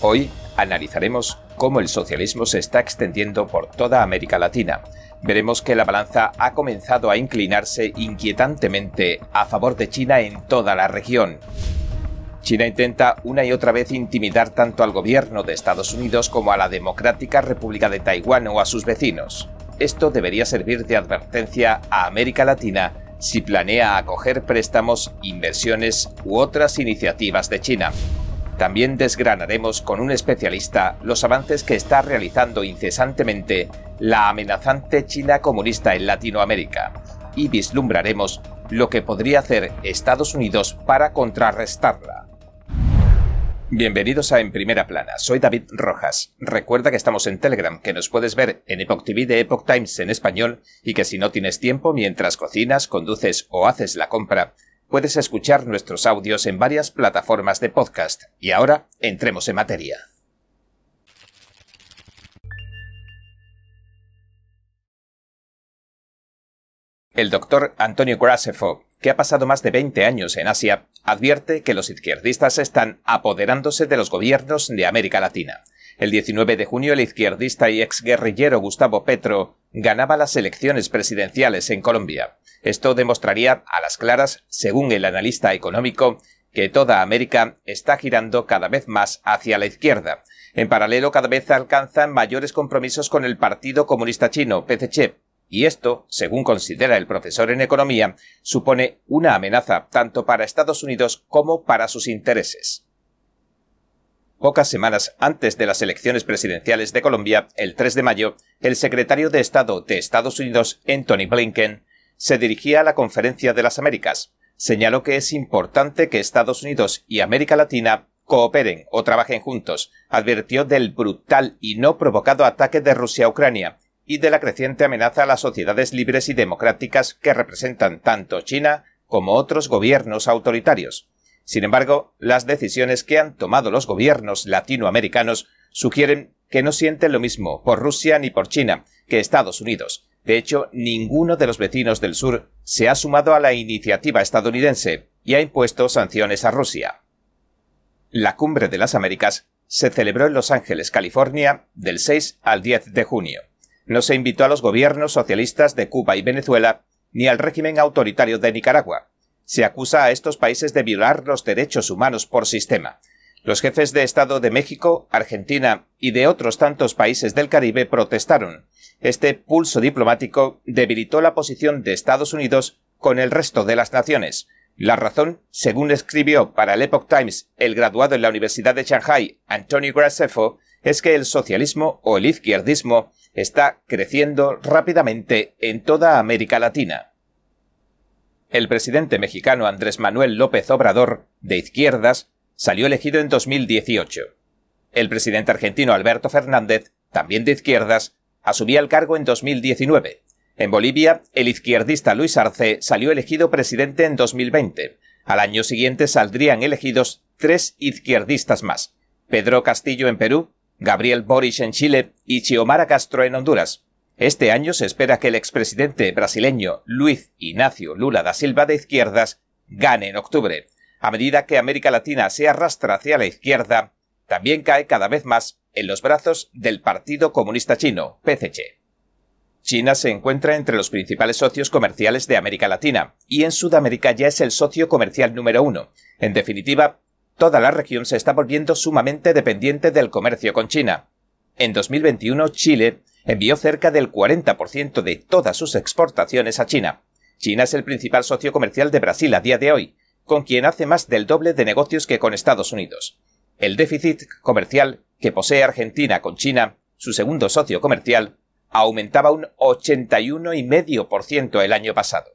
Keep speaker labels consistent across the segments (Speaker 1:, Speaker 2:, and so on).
Speaker 1: Hoy analizaremos cómo el socialismo se está extendiendo por toda América Latina. Veremos que la balanza ha comenzado a inclinarse inquietantemente a favor de China en toda la región. China intenta una y otra vez intimidar tanto al gobierno de Estados Unidos como a la Democrática República de Taiwán o a sus vecinos. Esto debería servir de advertencia a América Latina si planea acoger préstamos, inversiones u otras iniciativas de China. También desgranaremos con un especialista los avances que está realizando incesantemente la amenazante China comunista en Latinoamérica y vislumbraremos lo que podría hacer Estados Unidos para contrarrestarla. Bienvenidos a En Primera Plana, soy David Rojas. Recuerda que estamos en Telegram, que nos puedes ver en Epoch TV de Epoch Times en español y que si no tienes tiempo mientras cocinas, conduces o haces la compra, puedes escuchar nuestros audios en varias plataformas de podcast. Y ahora, entremos en materia. El doctor Antonio Grasefo, que ha pasado más de 20 años en Asia, advierte que los izquierdistas están apoderándose de los gobiernos de América Latina. El 19 de junio el izquierdista y exguerrillero Gustavo Petro ganaba las elecciones presidenciales en Colombia. Esto demostraría a las claras, según el analista económico, que toda América está girando cada vez más hacia la izquierda. En paralelo, cada vez alcanzan mayores compromisos con el Partido Comunista Chino, PCC, y esto, según considera el profesor en economía, supone una amenaza tanto para Estados Unidos como para sus intereses. Pocas semanas antes de las elecciones presidenciales de Colombia, el 3 de mayo, el secretario de Estado de Estados Unidos, Anthony Blinken, se dirigía a la Conferencia de las Américas. Señaló que es importante que Estados Unidos y América Latina cooperen o trabajen juntos. Advirtió del brutal y no provocado ataque de Rusia a Ucrania y de la creciente amenaza a las sociedades libres y democráticas que representan tanto China como otros gobiernos autoritarios. Sin embargo, las decisiones que han tomado los gobiernos latinoamericanos sugieren que no sienten lo mismo por Rusia ni por China que Estados Unidos. De hecho, ninguno de los vecinos del sur se ha sumado a la iniciativa estadounidense y ha impuesto sanciones a Rusia. La Cumbre de las Américas se celebró en Los Ángeles, California, del 6 al 10 de junio no se invitó a los gobiernos socialistas de Cuba y Venezuela ni al régimen autoritario de Nicaragua. Se acusa a estos países de violar los derechos humanos por sistema. Los jefes de Estado de México, Argentina y de otros tantos países del Caribe protestaron. Este pulso diplomático debilitó la posición de Estados Unidos con el resto de las naciones. La razón, según escribió para el Epoch Times el graduado en la Universidad de Shanghai, Antonio Gracefo, es que el socialismo o el izquierdismo está creciendo rápidamente en toda América Latina. El presidente mexicano Andrés Manuel López Obrador, de izquierdas, salió elegido en 2018. El presidente argentino Alberto Fernández, también de izquierdas, asumía el cargo en 2019. En Bolivia, el izquierdista Luis Arce salió elegido presidente en 2020. Al año siguiente saldrían elegidos tres izquierdistas más. Pedro Castillo en Perú, Gabriel Boric en Chile y Xiomara Castro en Honduras. Este año se espera que el expresidente brasileño Luis Ignacio Lula da Silva de izquierdas gane en octubre. A medida que América Latina se arrastra hacia la izquierda, también cae cada vez más en los brazos del Partido Comunista Chino, PCC. China se encuentra entre los principales socios comerciales de América Latina, y en Sudamérica ya es el socio comercial número uno. En definitiva, toda la región se está volviendo sumamente dependiente del comercio con China. En 2021, Chile envió cerca del 40% de todas sus exportaciones a China. China es el principal socio comercial de Brasil a día de hoy, con quien hace más del doble de negocios que con Estados Unidos. El déficit comercial que posee Argentina con China, su segundo socio comercial, aumentaba un 81,5% el año pasado.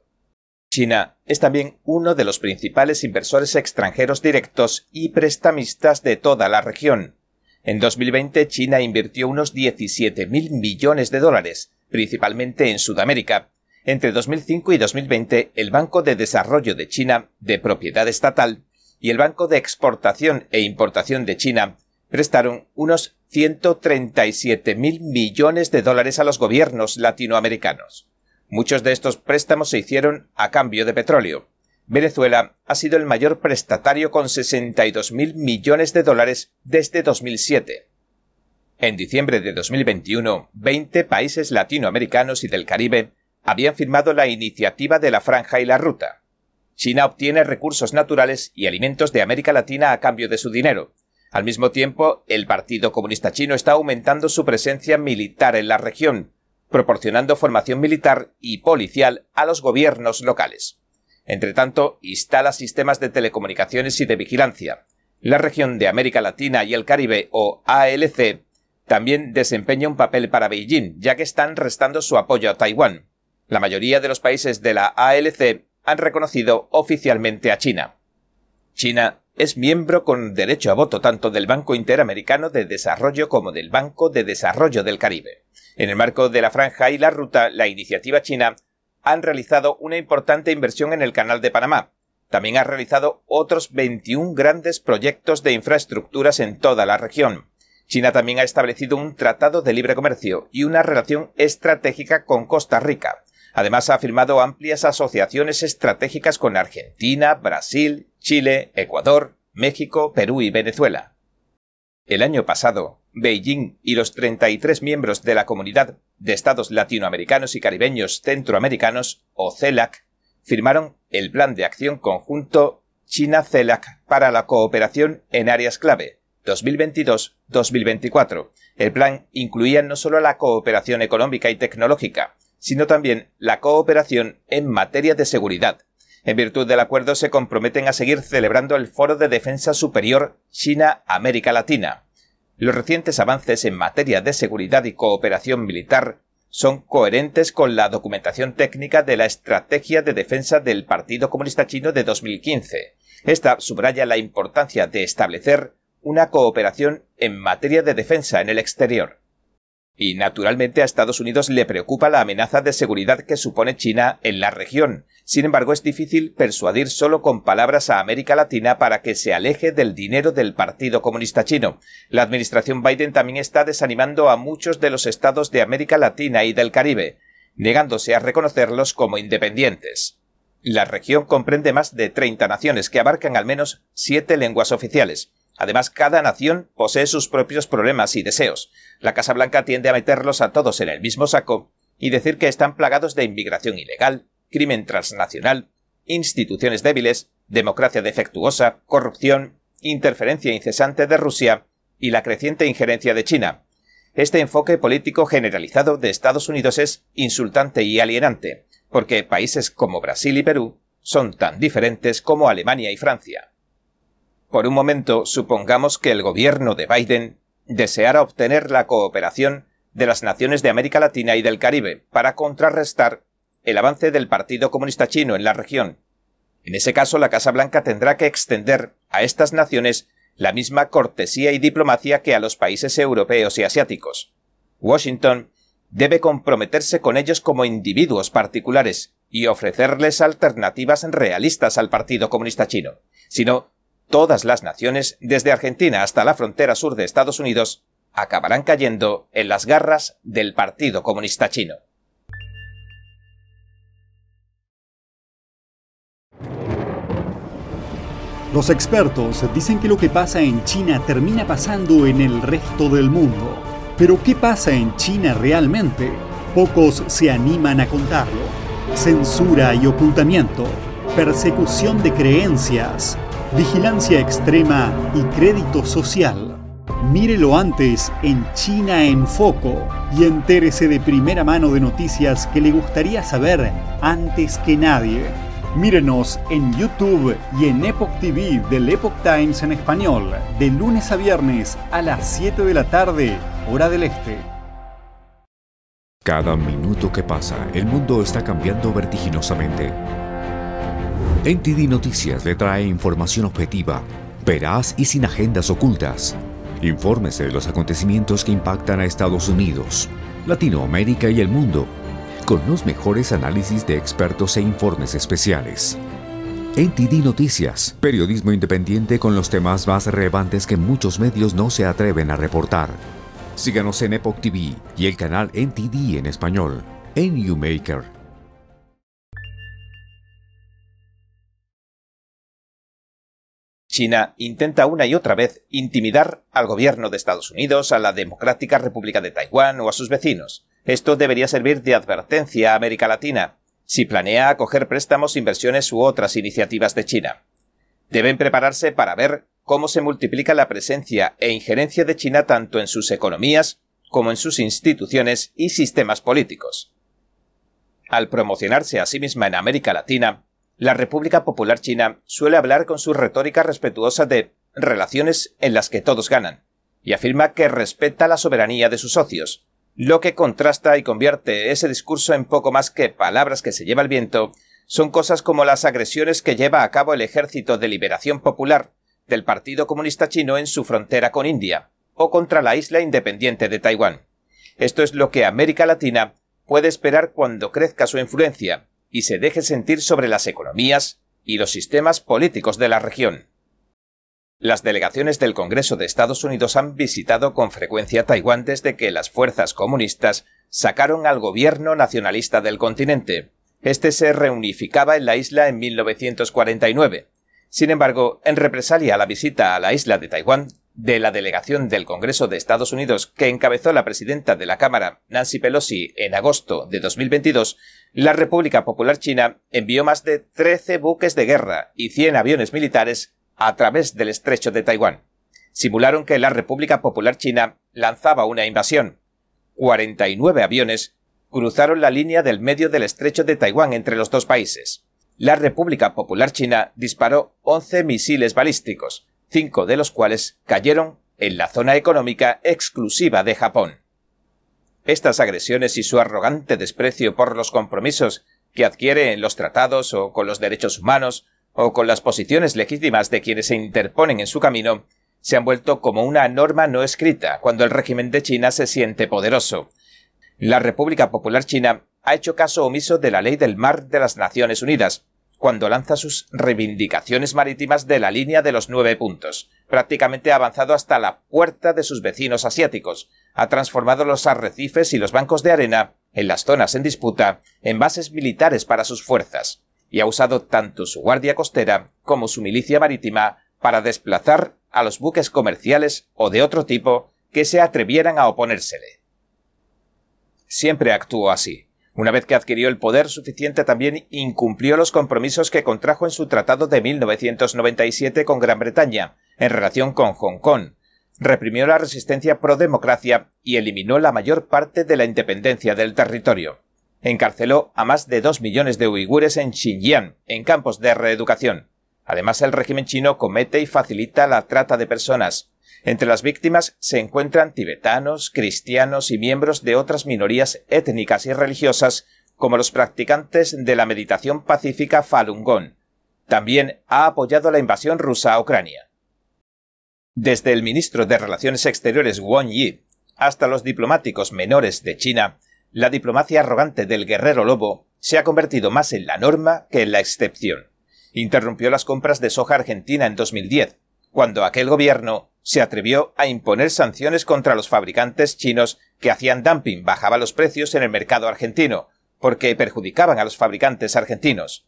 Speaker 1: China es también uno de los principales inversores extranjeros directos y prestamistas de toda la región. En 2020 China invirtió unos 17.000 millones de dólares, principalmente en Sudamérica. Entre 2005 y 2020 el Banco de Desarrollo de China, de propiedad estatal, y el Banco de Exportación e Importación de China prestaron unos 137.000 millones de dólares a los gobiernos latinoamericanos. Muchos de estos préstamos se hicieron a cambio de petróleo. Venezuela ha sido el mayor prestatario con 62.000 millones de dólares desde 2007. En diciembre de 2021, 20 países latinoamericanos y del Caribe habían firmado la iniciativa de la Franja y la Ruta. China obtiene recursos naturales y alimentos de América Latina a cambio de su dinero. Al mismo tiempo, el Partido Comunista Chino está aumentando su presencia militar en la región, proporcionando formación militar y policial a los gobiernos locales. Entre tanto, instala sistemas de telecomunicaciones y de vigilancia. La región de América Latina y el Caribe, o ALC, también desempeña un papel para Beijing, ya que están restando su apoyo a Taiwán. La mayoría de los países de la ALC han reconocido oficialmente a China. China es miembro con derecho a voto tanto del Banco Interamericano de Desarrollo como del Banco de Desarrollo del Caribe. En el marco de la franja y la ruta, la iniciativa china han realizado una importante inversión en el Canal de Panamá. También ha realizado otros 21 grandes proyectos de infraestructuras en toda la región. China también ha establecido un tratado de libre comercio y una relación estratégica con Costa Rica. Además, ha firmado amplias asociaciones estratégicas con Argentina, Brasil, Chile, Ecuador, México, Perú y Venezuela. El año pasado, Beijing y los 33 miembros de la Comunidad de Estados Latinoamericanos y Caribeños Centroamericanos, o CELAC, firmaron el Plan de Acción Conjunto China-CELAC para la cooperación en áreas clave 2022-2024. El plan incluía no solo la cooperación económica y tecnológica, sino también la cooperación en materia de seguridad. En virtud del acuerdo se comprometen a seguir celebrando el Foro de Defensa Superior China-América Latina. Los recientes avances en materia de seguridad y cooperación militar son coherentes con la documentación técnica de la Estrategia de Defensa del Partido Comunista Chino de 2015. Esta subraya la importancia de establecer una cooperación en materia de defensa en el exterior. Y naturalmente a Estados Unidos le preocupa la amenaza de seguridad que supone China en la región. Sin embargo, es difícil persuadir solo con palabras a América Latina para que se aleje del dinero del Partido Comunista Chino. La administración Biden también está desanimando a muchos de los estados de América Latina y del Caribe, negándose a reconocerlos como independientes. La región comprende más de 30 naciones que abarcan al menos siete lenguas oficiales. Además, cada nación posee sus propios problemas y deseos. La Casa Blanca tiende a meterlos a todos en el mismo saco y decir que están plagados de inmigración ilegal, crimen transnacional, instituciones débiles, democracia defectuosa, corrupción, interferencia incesante de Rusia y la creciente injerencia de China. Este enfoque político generalizado de Estados Unidos es insultante y alienante, porque países como Brasil y Perú son tan diferentes como Alemania y Francia. Por un momento, supongamos que el gobierno de Biden deseara obtener la cooperación de las naciones de América Latina y del Caribe para contrarrestar el avance del Partido Comunista Chino en la región. En ese caso, la Casa Blanca tendrá que extender a estas naciones la misma cortesía y diplomacia que a los países europeos y asiáticos. Washington debe comprometerse con ellos como individuos particulares y ofrecerles alternativas realistas al Partido Comunista Chino. Si no, todas las naciones, desde Argentina hasta la frontera sur de Estados Unidos, acabarán cayendo en las garras del Partido Comunista Chino.
Speaker 2: Los expertos dicen que lo que pasa en China termina pasando en el resto del mundo. Pero ¿qué pasa en China realmente? Pocos se animan a contarlo. Censura y ocultamiento, persecución de creencias, vigilancia extrema y crédito social. Mírelo antes en China en Foco y entérese de primera mano de noticias que le gustaría saber antes que nadie. Mírenos en YouTube y en Epoch TV del Epoch Times en español, de lunes a viernes a las 7 de la tarde, hora del este.
Speaker 3: Cada minuto que pasa, el mundo está cambiando vertiginosamente. NTD Noticias le trae información objetiva, veraz y sin agendas ocultas. Infórmese de los acontecimientos que impactan a Estados Unidos, Latinoamérica y el mundo, con los mejores análisis de expertos e informes especiales. NTD Noticias, periodismo independiente con los temas más relevantes que muchos medios no se atreven a reportar. Síganos en Epoch TV y el canal NTD en español, en YouMaker
Speaker 1: China intenta una y otra vez intimidar al gobierno de Estados Unidos, a la Democrática República de Taiwán o a sus vecinos. Esto debería servir de advertencia a América Latina si planea acoger préstamos, inversiones u otras iniciativas de China. Deben prepararse para ver cómo se multiplica la presencia e injerencia de China tanto en sus economías como en sus instituciones y sistemas políticos. Al promocionarse a sí misma en América Latina, la República Popular China suele hablar con su retórica respetuosa de relaciones en las que todos ganan, y afirma que respeta la soberanía de sus socios, lo que contrasta y convierte ese discurso en poco más que palabras que se lleva el viento, son cosas como las agresiones que lleva a cabo el Ejército de Liberación Popular del Partido Comunista Chino en su frontera con India, o contra la isla independiente de Taiwán. Esto es lo que América Latina puede esperar cuando crezca su influencia y se deje sentir sobre las economías y los sistemas políticos de la región. Las delegaciones del Congreso de Estados Unidos han visitado con frecuencia Taiwán desde que las fuerzas comunistas sacaron al gobierno nacionalista del continente. Este se reunificaba en la isla en 1949. Sin embargo, en represalia a la visita a la isla de Taiwán de la delegación del Congreso de Estados Unidos que encabezó la presidenta de la Cámara, Nancy Pelosi, en agosto de 2022, la República Popular China envió más de 13 buques de guerra y 100 aviones militares a través del estrecho de Taiwán. Simularon que la República Popular China lanzaba una invasión. 49 aviones cruzaron la línea del medio del estrecho de Taiwán entre los dos países. La República Popular China disparó 11 misiles balísticos, cinco de los cuales cayeron en la zona económica exclusiva de Japón. Estas agresiones y su arrogante desprecio por los compromisos que adquiere en los tratados o con los derechos humanos o con las posiciones legítimas de quienes se interponen en su camino, se han vuelto como una norma no escrita cuando el régimen de China se siente poderoso. La República Popular China ha hecho caso omiso de la ley del mar de las Naciones Unidas, cuando lanza sus reivindicaciones marítimas de la línea de los nueve puntos. Prácticamente ha avanzado hasta la puerta de sus vecinos asiáticos, ha transformado los arrecifes y los bancos de arena, en las zonas en disputa, en bases militares para sus fuerzas y ha usado tanto su guardia costera como su milicia marítima para desplazar a los buques comerciales o de otro tipo que se atrevieran a oponérsele. Siempre actuó así. Una vez que adquirió el poder suficiente también incumplió los compromisos que contrajo en su tratado de 1997 con Gran Bretaña en relación con Hong Kong, reprimió la resistencia pro democracia y eliminó la mayor parte de la independencia del territorio encarceló a más de dos millones de uigures en Xinjiang, en campos de reeducación. Además, el régimen chino comete y facilita la trata de personas. Entre las víctimas se encuentran tibetanos, cristianos y miembros de otras minorías étnicas y religiosas, como los practicantes de la meditación pacífica Falun Gong. También ha apoyado la invasión rusa a Ucrania. Desde el ministro de Relaciones Exteriores Wang Yi hasta los diplomáticos menores de China, la diplomacia arrogante del guerrero lobo se ha convertido más en la norma que en la excepción. Interrumpió las compras de soja argentina en 2010, cuando aquel gobierno se atrevió a imponer sanciones contra los fabricantes chinos que hacían dumping, bajaba los precios en el mercado argentino, porque perjudicaban a los fabricantes argentinos.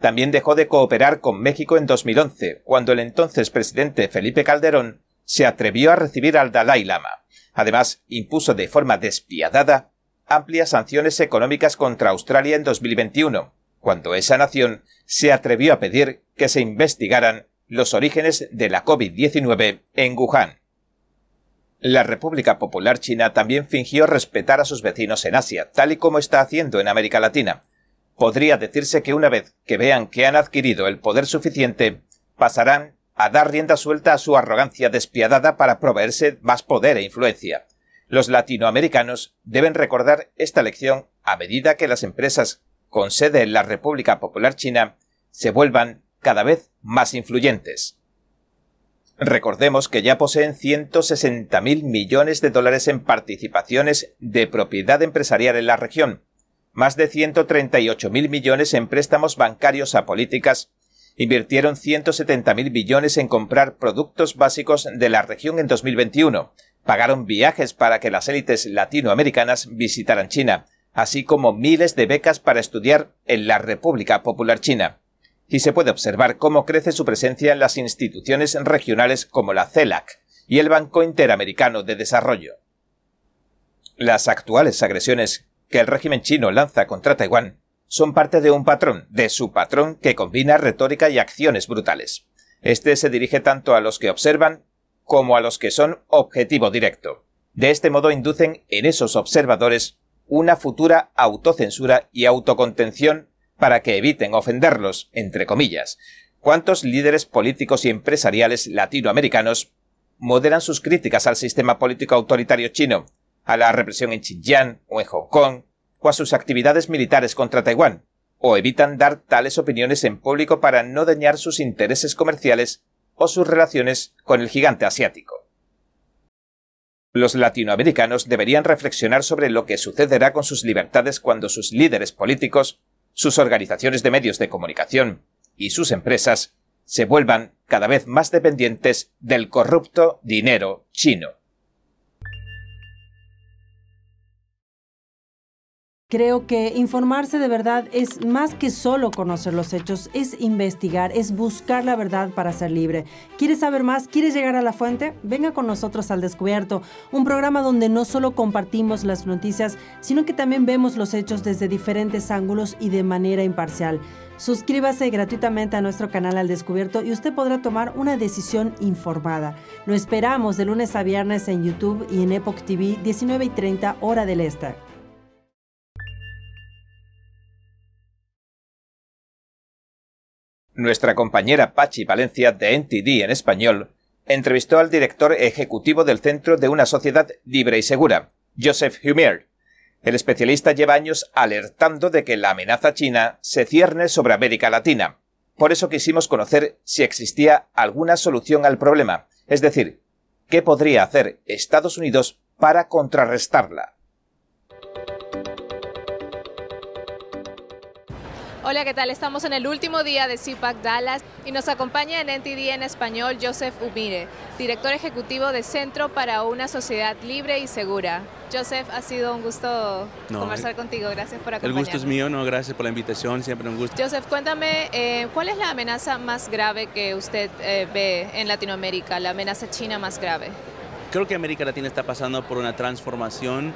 Speaker 1: También dejó de cooperar con México en 2011, cuando el entonces presidente Felipe Calderón se atrevió a recibir al Dalai Lama. Además, impuso de forma despiadada amplias sanciones económicas contra Australia en 2021, cuando esa nación se atrevió a pedir que se investigaran los orígenes de la COVID-19 en Wuhan. La República Popular China también fingió respetar a sus vecinos en Asia, tal y como está haciendo en América Latina. Podría decirse que una vez que vean que han adquirido el poder suficiente, pasarán a dar rienda suelta a su arrogancia despiadada para proveerse más poder e influencia. Los latinoamericanos deben recordar esta lección a medida que las empresas con sede en la República Popular China se vuelvan cada vez más influyentes. Recordemos que ya poseen 160.000 millones de dólares en participaciones de propiedad empresarial en la región, más de 138.000 millones en préstamos bancarios a políticas, invirtieron 170.000 billones en comprar productos básicos de la región en 2021, pagaron viajes para que las élites latinoamericanas visitaran China, así como miles de becas para estudiar en la República Popular China. Y se puede observar cómo crece su presencia en las instituciones regionales como la CELAC y el Banco Interamericano de Desarrollo. Las actuales agresiones que el régimen chino lanza contra Taiwán son parte de un patrón, de su patrón que combina retórica y acciones brutales. Este se dirige tanto a los que observan como a los que son objetivo directo. De este modo inducen en esos observadores una futura autocensura y autocontención para que eviten ofenderlos, entre comillas. ¿Cuántos líderes políticos y empresariales latinoamericanos moderan sus críticas al sistema político autoritario chino, a la represión en Xinjiang o en Hong Kong, o a sus actividades militares contra Taiwán, o evitan dar tales opiniones en público para no dañar sus intereses comerciales o sus relaciones con el gigante asiático. Los latinoamericanos deberían reflexionar sobre lo que sucederá con sus libertades cuando sus líderes políticos, sus organizaciones de medios de comunicación y sus empresas se vuelvan cada vez más dependientes del corrupto dinero chino.
Speaker 4: Creo que informarse de verdad es más que solo conocer los hechos, es investigar, es buscar la verdad para ser libre. ¿Quieres saber más? ¿Quieres llegar a la fuente? Venga con nosotros al Descubierto, un programa donde no solo compartimos las noticias, sino que también vemos los hechos desde diferentes ángulos y de manera imparcial. Suscríbase gratuitamente a nuestro canal Al Descubierto y usted podrá tomar una decisión informada. Lo esperamos de lunes a viernes en YouTube y en Epoch TV 19 y 30 hora del este.
Speaker 1: Nuestra compañera Pachi Valencia de NTD en español entrevistó al director ejecutivo del Centro de una Sociedad Libre y Segura, Joseph Humier. El especialista lleva años alertando de que la amenaza china se cierne sobre América Latina. Por eso quisimos conocer si existía alguna solución al problema, es decir, qué podría hacer Estados Unidos para contrarrestarla.
Speaker 5: Hola, ¿qué tal? Estamos en el último día de CIPAC Dallas y nos acompaña en NTD en español Joseph Umire, director ejecutivo de Centro para una Sociedad Libre y Segura. Joseph, ha sido un gusto conversar contigo. Gracias por acompañarnos.
Speaker 6: El gusto es mío, no, gracias por la invitación, siempre un gusto.
Speaker 5: Joseph, cuéntame, eh, ¿cuál es la amenaza más grave que usted eh, ve en Latinoamérica, la amenaza china más grave?
Speaker 6: Creo que América Latina está pasando por una transformación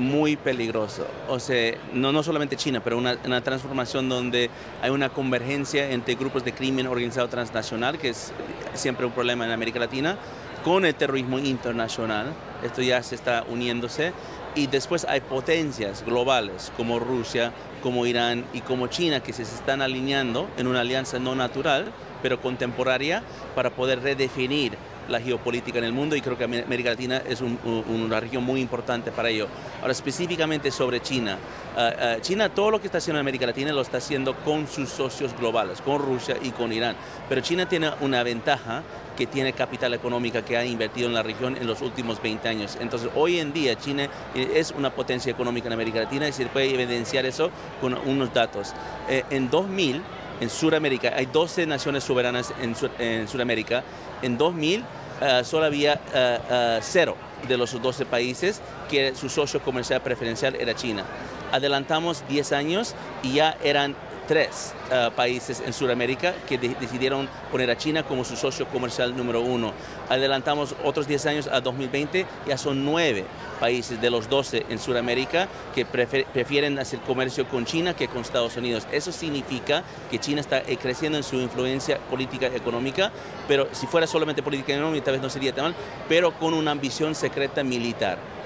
Speaker 6: muy peligroso. O sea, no, no solamente China, pero una, una, transformación donde hay una convergencia entre grupos de crimen organizado transnacional, que es siempre un problema en América Latina, con el terrorismo internacional. Esto ya se está uniéndose. Y después hay potencias globales como Rusia, como Irán y como China que se están alineando en una alianza no natural, pero contemporánea, para poder redefinir la geopolítica en el mundo y creo que América Latina es una región muy importante para ello. Ahora, específicamente sobre China. Ah, ah, China todo lo que está haciendo en América Latina lo está haciendo con sus socios globales, con Rusia y con Irán. Pero China tiene una ventaja que tiene capital económica que ha invertido en la región en los últimos 20 años. Entonces, hoy en día China es una potencia económica en América Latina y se puede evidenciar eso con unos datos. Eh, en 2000, en Sudamérica, hay 12 naciones soberanas en, en Sudamérica. En 2000 eh, solo había eh, cero de los 12 países que su socio comercial preferencial era China. Adelantamos 10 años y ya eran tres uh, países en Sudamérica que de decidieron poner a China como su socio comercial número uno. Adelantamos otros 10 años a 2020, ya son nueve países de los 12 en Sudamérica que prefieren hacer comercio con China que con Estados Unidos. Eso significa que China está eh, creciendo en su influencia política económica, pero si fuera solamente política económica tal vez no sería tan mal, pero con una ambición secreta militar.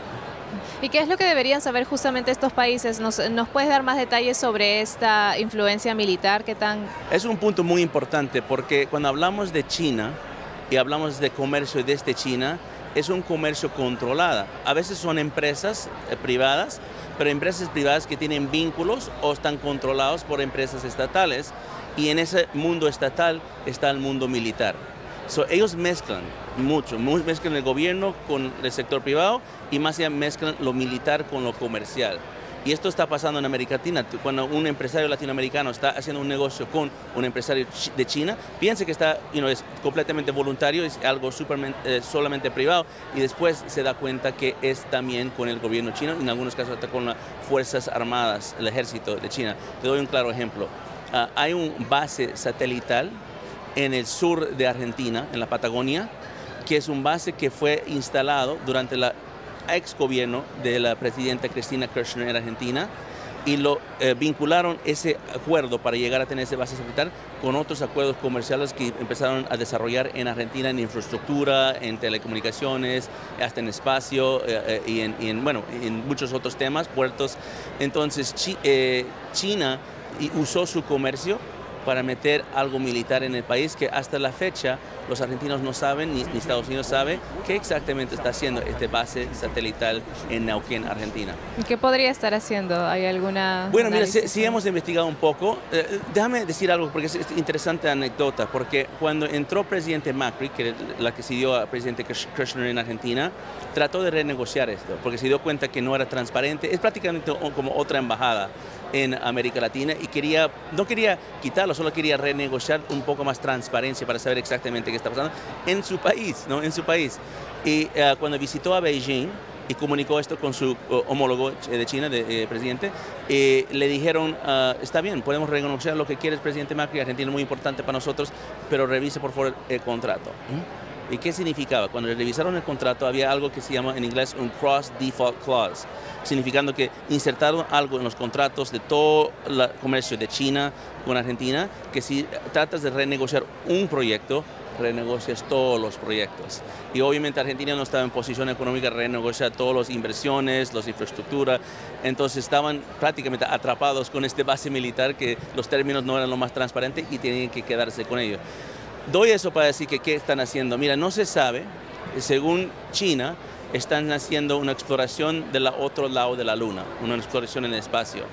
Speaker 5: ¿Y qué es lo que deberían saber justamente estos países? ¿Nos, puedes dar más detalles sobre esta influencia militar? ¿Qué tan...?
Speaker 6: Es un punto muy importante porque cuando hablamos de China y hablamos de comercio desde China, es un comercio controlado. A veces son empresas eh, privadas, pero empresas privadas que tienen vínculos o están controlados por empresas estatales y en ese mundo estatal está el mundo militar ellos mezclan mucho, mezclan el gobierno con el sector privado y más allá mezclan lo militar con lo comercial. Y esto está pasando en América Latina. Cuando un empresario latinoamericano está haciendo un negocio con un empresario de China, piensa que está, es completamente voluntario, es algo eh, solamente privado, y después se da cuenta que es también con el gobierno chino, en algunos casos hasta con las Fuerzas Armadas, el ejército de China. Te doy un claro ejemplo. ah, hay un base satelital en el sur de Argentina, en la Patagonia, que es un base que fue instalado durante el ex gobierno de la presidenta Cristina Kirchner en Argentina y lo eh, vincularon ese acuerdo para llegar a tener ese base satelital con otros acuerdos comerciales que empezaron a desarrollar en Argentina en infraestructura, en telecomunicaciones, hasta en espacio eh, eh, y, en, bueno, en muchos otros temas, puertos. Entonces China usó su comercio para meter algo militar en el país que hasta la fecha los argentinos no saben, ni, Estados Unidos sabe, qué exactamente está haciendo este base satelital en Neuquén, Argentina.
Speaker 5: ¿Y qué podría estar haciendo? ¿Hay alguna...?
Speaker 6: Bueno, mira, si, hemos investigado un poco, eh, déjame decir algo, porque es interesante anécdota, porque cuando entró presidente Macri, que la que siguió a presidente Kirchner en Argentina, trató de renegociar esto, porque se dio cuenta que no era transparente, es prácticamente como otra embajada en América Latina y quería, no quería quitarlo, solo quería renegociar un poco más transparencia para saber exactamente qué está pasando en su país, ¿no? En su país. Y eh, cuando visitó a Beijing, y comunicó esto con su homólogo de China, de, eh, presidente, eh, le dijeron, ah, está bien, podemos renegociar lo que quieres, presidente Macri, Argentina es muy importante para nosotros, pero revise por favor el contrato. ¿Y qué significaba? Cuando revisaron el contrato había algo que se llama en inglés un cross default clause significando que insertaron algo en los contratos de todo el comercio de China con Argentina, que si tratas de renegociar un proyecto, renegocias todos los proyectos. Y obviamente Argentina no estaba en posición económica de renegociar todas las inversiones, las infraestructuras, entonces estaban prácticamente atrapados con este base militar que los términos no eran lo más transparentes y tenían que quedarse con ello. Doy eso para decir que qué están haciendo. Mira, no se sabe, según China, están haciendo una exploración del otro lado de la Luna, una exploración en el espacio.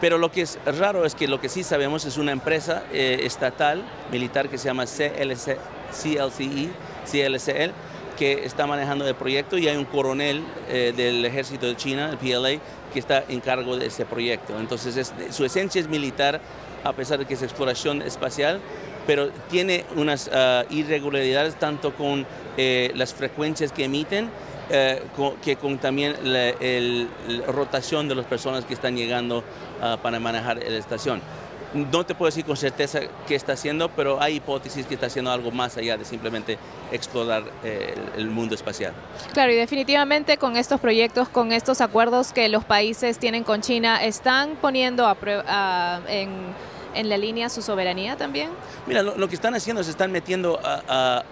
Speaker 6: Pero lo que es raro es que lo que sí sabemos es una empresa eh, estatal militar que se llama CLC, CLCE, CLCL, que está manejando el proyecto y hay un coronel eh, del ejército de China, el PLA, que está en cargo de ese proyecto. Entonces su esencia es militar a pesar de que es exploración espacial, pero tiene unas ah, irregularidades tanto con eh, las frecuencias que emiten eh, que con también la, rotación de las personas que están llegando ah, para manejar la estación. No te puedo decir con certeza qué está haciendo, pero hay hipótesis que está haciendo algo más allá de simplemente explorar eh, el mundo espacial.
Speaker 5: Claro, y definitivamente con estos proyectos, con estos acuerdos que los países tienen con China, están poniendo a prueba, en en la línea su soberanía también?
Speaker 6: Mira, lo, que están haciendo es están metiendo a,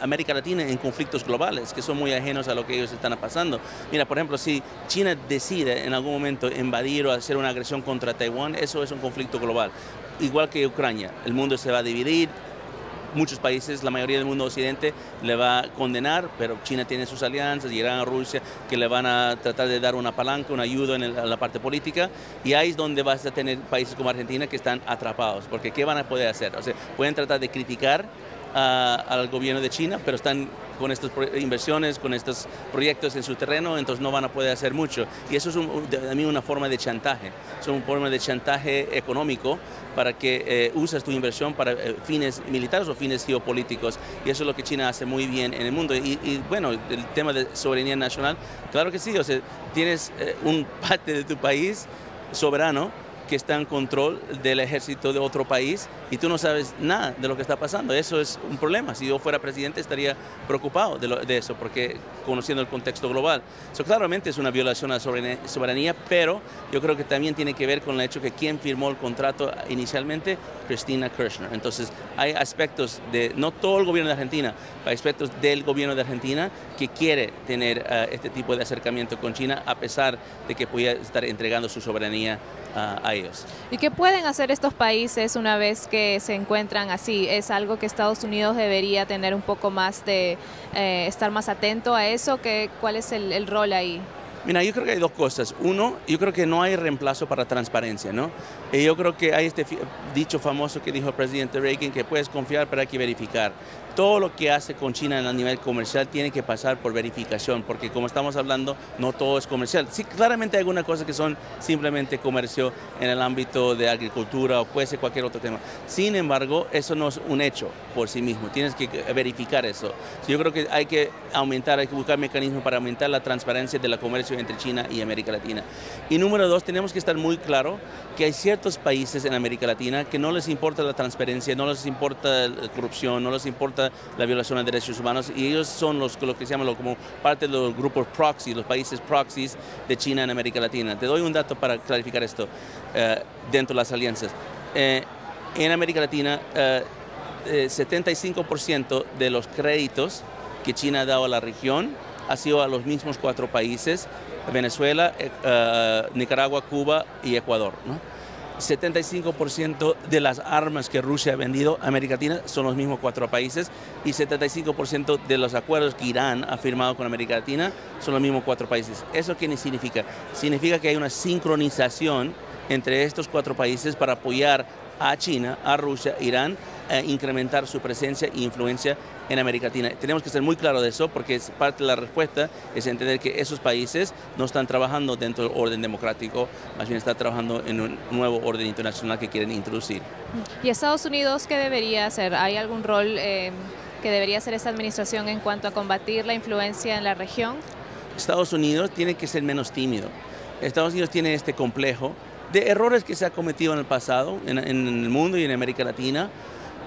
Speaker 6: América Latina en conflictos globales que son muy ajenos a lo que ellos están pasando. Mira, por ejemplo, si China decide en algún momento invadir o hacer una agresión contra Taiwán, eso es un conflicto global. Igual que Ucrania, el mundo se va a dividir, muchos países, la mayoría del mundo occidente le va a condenar, pero China tiene sus alianzas, Irán, Rusia, que le van a tratar de dar una palanca, una ayuda en, la parte política, y ahí es donde vas a tener países como Argentina que están atrapados, porque ¿qué van a poder hacer? O sea, pueden tratar de criticar al gobierno de China, pero están con estas inversiones, con estos proyectos en su terreno, entonces no van a poder hacer mucho. Y eso es a mí una forma de chantaje, es una forma de chantaje económico para que eh, uses tu inversión para eh, fines militares o fines geopolíticos. Y eso es lo que China hace muy bien en el mundo. Y, bueno, el tema de soberanía nacional, claro que sí, o sea, tienes eh, un parte de tu país soberano que está en control del ejército de otro país y tú no sabes nada de lo que está pasando. Eso es un problema. Si yo fuera presidente estaría preocupado de, eso, porque conociendo el contexto global. Eso claramente es una violación a la soberanía, pero yo creo que también tiene que ver con el hecho que quien firmó el contrato inicialmente, Cristina Kirchner. Entonces hay aspectos de, no todo el gobierno de Argentina, hay aspectos del gobierno de Argentina que quiere tener eh, este tipo de acercamiento con China a pesar de que pueda estar entregando su soberanía a ellos.
Speaker 5: ¿Y qué pueden hacer estos países una vez que se encuentran así? ¿Es algo que Estados Unidos debería tener un poco más de, eh, estar más atento a eso? ¿Qué, ¿Cuál es el, el rol ahí?
Speaker 6: Mira, yo creo que hay dos cosas. Uno, yo creo que no hay reemplazo para transparencia, ¿no? Y yo creo que hay este dicho famoso que dijo el presidente Reagan, que puedes confiar, pero hay que verificar todo lo que hace con China a nivel comercial tiene que pasar por verificación, porque como estamos hablando, no todo es comercial. Sí, claramente hay algunas cosas que son simplemente comercio en el ámbito de agricultura o puede ser cualquier otro tema. Sin embargo, eso no es un hecho por sí mismo, tienes que verificar eso. Yo creo que hay que aumentar, hay que buscar mecanismos para aumentar la transparencia del comercio entre China y América Latina. Y número dos, tenemos que estar muy claro que hay ciertos países en América Latina que no les importa la transparencia, no les importa la corrupción, no les importa la violación de derechos humanos y ellos son los lo que se llaman como parte de los grupos proxy, los países proxies de China en América Latina. Te doy un dato para clarificar esto eh, dentro de las alianzas. Eh, en América Latina, 75% eh, de los créditos que China ha dado a la región ha sido a los mismos cuatro países, Venezuela, Nicaragua, Cuba y Ecuador. 75% de las armas que Rusia ha vendido a América Latina son los mismos cuatro países y 75% de los acuerdos que Irán ha firmado con América Latina son los mismos cuatro países. ¿Eso qué significa? Significa que hay una sincronización entre estos cuatro países para apoyar a China, a Rusia, Irán, a incrementar su presencia e influencia en América Latina. Tenemos que ser muy claros de eso porque es parte de la respuesta es entender que esos países no están trabajando dentro del orden democrático, más bien están trabajando en un nuevo orden internacional que quieren introducir.
Speaker 5: ¿Y Estados Unidos qué debería hacer? ¿Hay algún rol eh, que debería hacer esta administración en cuanto a combatir la influencia en la región?
Speaker 6: Estados Unidos tiene que ser menos tímido. Estados Unidos tiene este complejo de errores que se ha cometido en el pasado, en, en el mundo y en América Latina,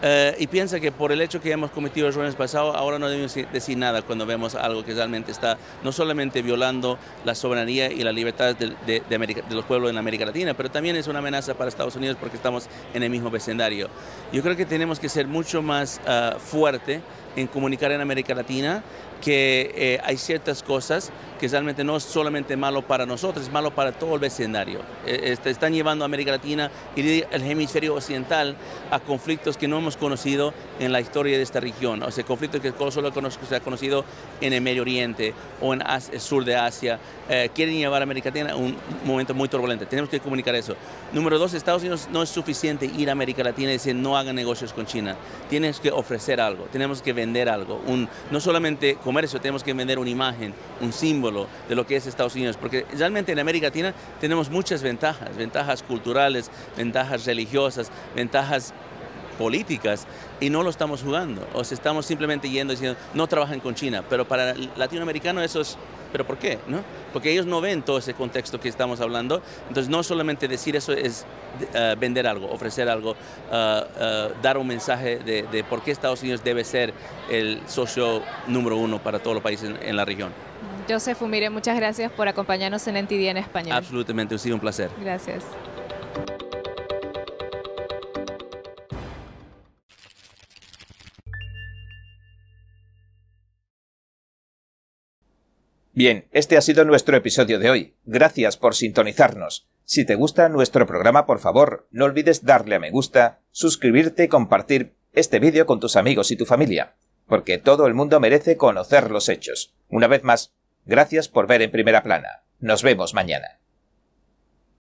Speaker 6: eh, y piensa que por el hecho que hemos cometido errores en el pasado, ahora no debemos decir nada cuando vemos algo que realmente está no solamente violando la soberanía y la libertad de, de, los pueblos en América Latina, pero también es una amenaza para Estados Unidos porque estamos en el mismo vecindario. Yo creo que tenemos que ser mucho más uh, fuerte en comunicar en América Latina que eh, hay ciertas cosas que realmente no es solamente malo para nosotros, es malo para todo el vecindario. Eh, están llevando a América Latina y el hemisferio occidental a conflictos que no hemos conocido en la historia de esta región, o sea, conflictos que solo se ha conocido en el Medio Oriente o en el sur de Asia. Eh, quieren llevar a América Latina a un momento muy turbulento. Tenemos que comunicar eso. Número dos, Estados Unidos no es suficiente ir a América Latina y decir no hagan negocios con China. Tienes que ofrecer algo, tenemos que vender algo. Un, no solamente comercio, tenemos que vender una imagen, un símbolo de lo que es Estados Unidos, porque realmente en América Latina tenemos muchas ventajas, ventajas culturales, ventajas religiosas, ventajas políticas y no lo estamos jugando. O sea, estamos simplemente yendo diciendo, no trabajan con China, pero para el latinoamericano eso es ¿Pero por qué? ¿no? Porque ellos no ven todo ese contexto que estamos hablando. Entonces, no solamente decir eso es uh, vender algo, ofrecer algo, uh, uh, dar un mensaje de, de, por qué Estados Unidos debe ser el socio número uno para todos los países en, en la región.
Speaker 5: Joseph Umire, muchas gracias por acompañarnos en NTD en español.
Speaker 6: Absolutamente, ha sido un placer.
Speaker 5: Gracias.
Speaker 1: Bien, este ha sido nuestro episodio de hoy. Gracias por sintonizarnos. Si te gusta nuestro programa, por favor, no olvides darle a me gusta, suscribirte y compartir este vídeo con tus amigos y tu familia, porque todo el mundo merece conocer los hechos. Una vez más, gracias por ver en primera plana. Nos vemos mañana.